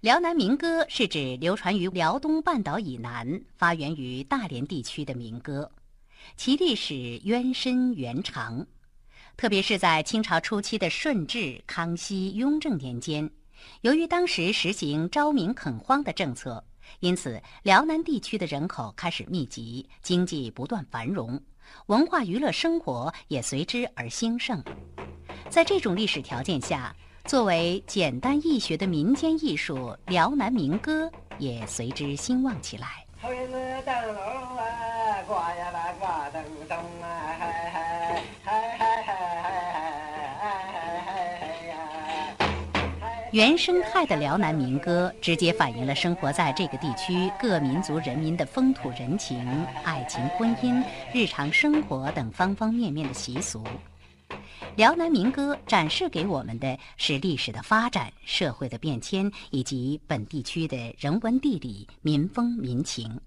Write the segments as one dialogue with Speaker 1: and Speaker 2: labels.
Speaker 1: 辽南民歌是指流传于辽东半岛以南、发源于大连地区的民歌，其历史渊深源长。特别是在清朝初期的顺治、康熙、雍正年间，由于当时实行招民垦荒的政策，因此辽南地区的人口开始密集，经济不断繁荣，文化娱乐生活也随之而兴盛。在这种历史条件下，作为简单易学的民间艺术，辽南民歌也随之兴旺起来。原生态的辽南民歌，直接反映了生活在这个地区各民族人民的风土人情、爱情、婚姻、日常生活等方方面面的习俗。辽南民歌展示给我们的是历史的发展、社会的变迁以及本地区的人文地理、民风民情。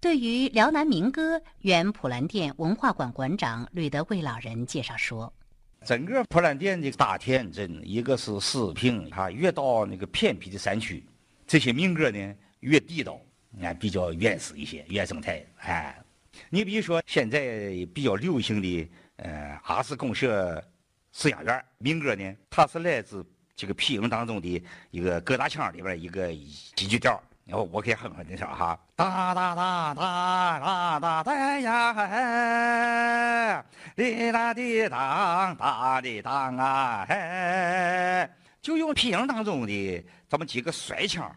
Speaker 1: 对于辽南民歌，原普兰店文化馆馆长吕德贵老人介绍说：“
Speaker 2: 整个普兰店的大田镇，一个是四平，哈，越到那个偏僻的山区，这些民歌呢越地道，啊，比较原始一些，原生态。哎，你比如说现在比较流行的。”呃，阿斯公社饲养员民歌呢，它是来自这个皮影当中的一个疙瘩腔里边一个几句调然后我可以哼哼你听哈，哒哒哒哒哒哒哒呀嘿，滴答滴当哒滴当啊嘿，就用皮影当中的这么几个甩腔，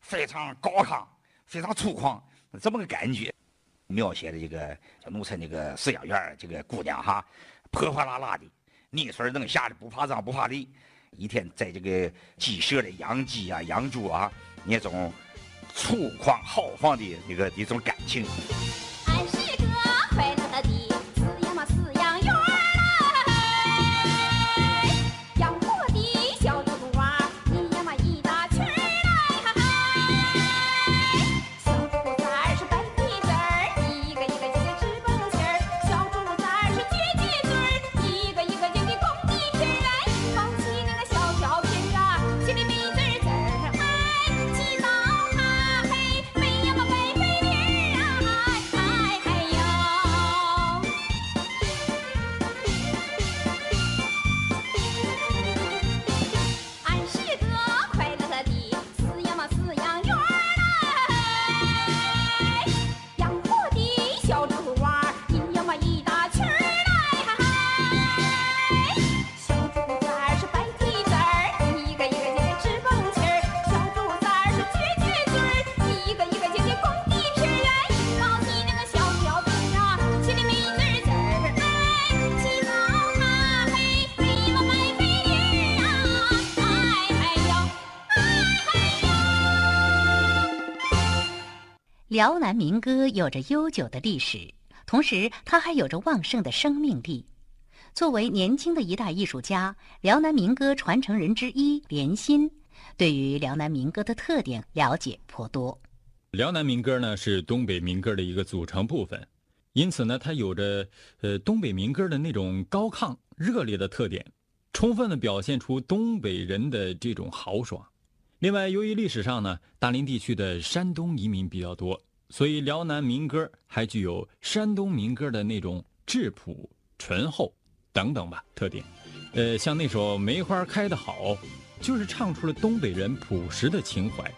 Speaker 2: 非常高亢，非常粗犷，这么个感觉。描写的这个叫农村这个饲养员这个姑娘哈，泼泼辣辣的，泥水能下的不怕脏不怕累，一天在这个鸡舍里养鸡啊养猪啊，那种粗犷豪放的那个一种感情。
Speaker 1: 辽南民歌有着悠久的历史，同时它还有着旺盛的生命力。作为年轻的一代艺术家，辽南民歌传承人之一连心，对于辽南民歌的特点了解颇多。
Speaker 3: 辽南民歌呢是东北民歌的一个组成部分，因此呢它有着呃东北民歌的那种高亢热烈的特点，充分的表现出东北人的这种豪爽。另外，由于历史上呢大林地区的山东移民比较多。所以，辽南民歌还具有山东民歌的那种质朴、醇厚等等吧特点。呃，像那首《梅花开得好》，就是唱出了东北人朴实的情怀。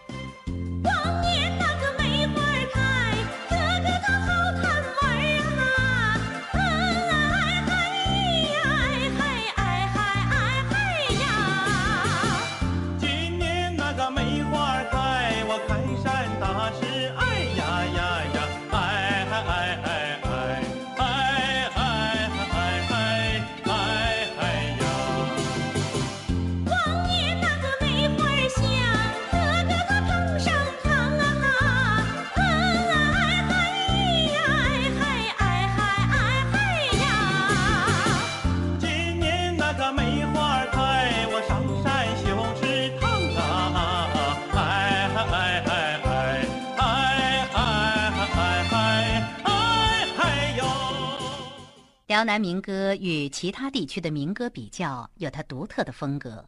Speaker 1: 辽南民歌与其他地区的民歌比较，有它独特的风格。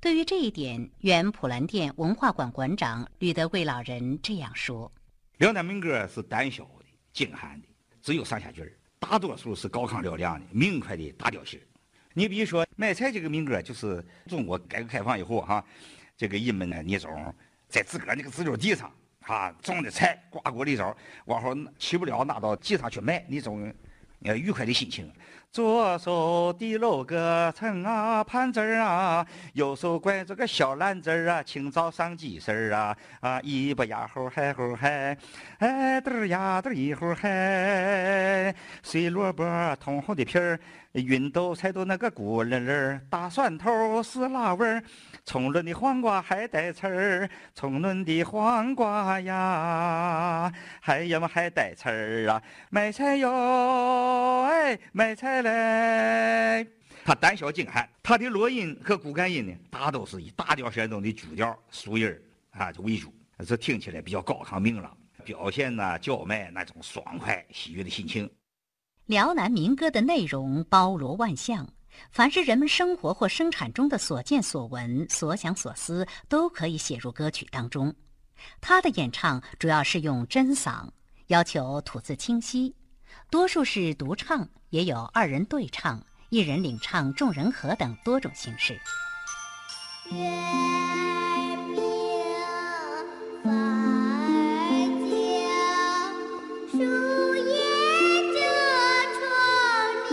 Speaker 1: 对于这一点，原普兰店文化馆馆长吕德贵老人这样说：“
Speaker 2: 辽南民歌是胆小的、精悍的，只有上下句儿；大多数是高亢嘹亮的、明快的大调型。你比如说《卖菜》这个民歌，就是中国改革开放以后哈，这个人们呢，你总在自个儿那个自留地上啊种的菜，瓜果梨枣，往后去不了，拿到集上去卖，那种要愉快的心情。”左手提搂个秤啊，盘子儿啊，右手拐着个小篮子儿啊，清早上集市儿啊，啊，一不压猴嗨猴嗨，哎，嘚儿呀嘚儿一会嗨，碎萝卜通红的皮儿，芸豆菜都那个咕噜噜，大蒜头是辣味儿，葱嫩的黄瓜还带刺儿，葱嫩的黄瓜呀，还呀么还带刺儿啊，买菜哟，哎，买菜。来，他胆小精悍，他的落音和骨干音呢，大都是以大调弦中的主调、素音儿啊为主，这听起来比较高亢明朗，表现呢叫卖那种爽快喜悦的心情。
Speaker 1: 辽南民歌的内容包罗万象，凡是人们生活或生产中的所见所闻、所想所思，都可以写入歌曲当中。他的演唱主要是用真嗓，要求吐字清晰。多数是独唱，也有二人对唱、一人领唱、众人和等多种形式。
Speaker 4: 月明反江，树叶遮窗棂。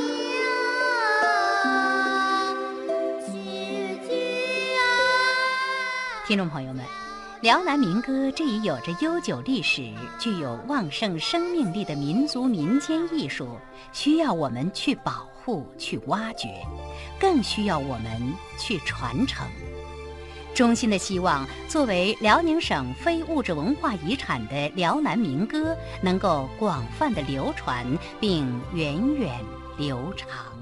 Speaker 1: 听众朋友们。辽南民歌这一有着悠久历史、具有旺盛生命力的民族民间艺术，需要我们去保护、去挖掘，更需要我们去传承。衷心的希望，作为辽宁省非物质文化遗产的辽南民歌，能够广泛的流传并源远流长。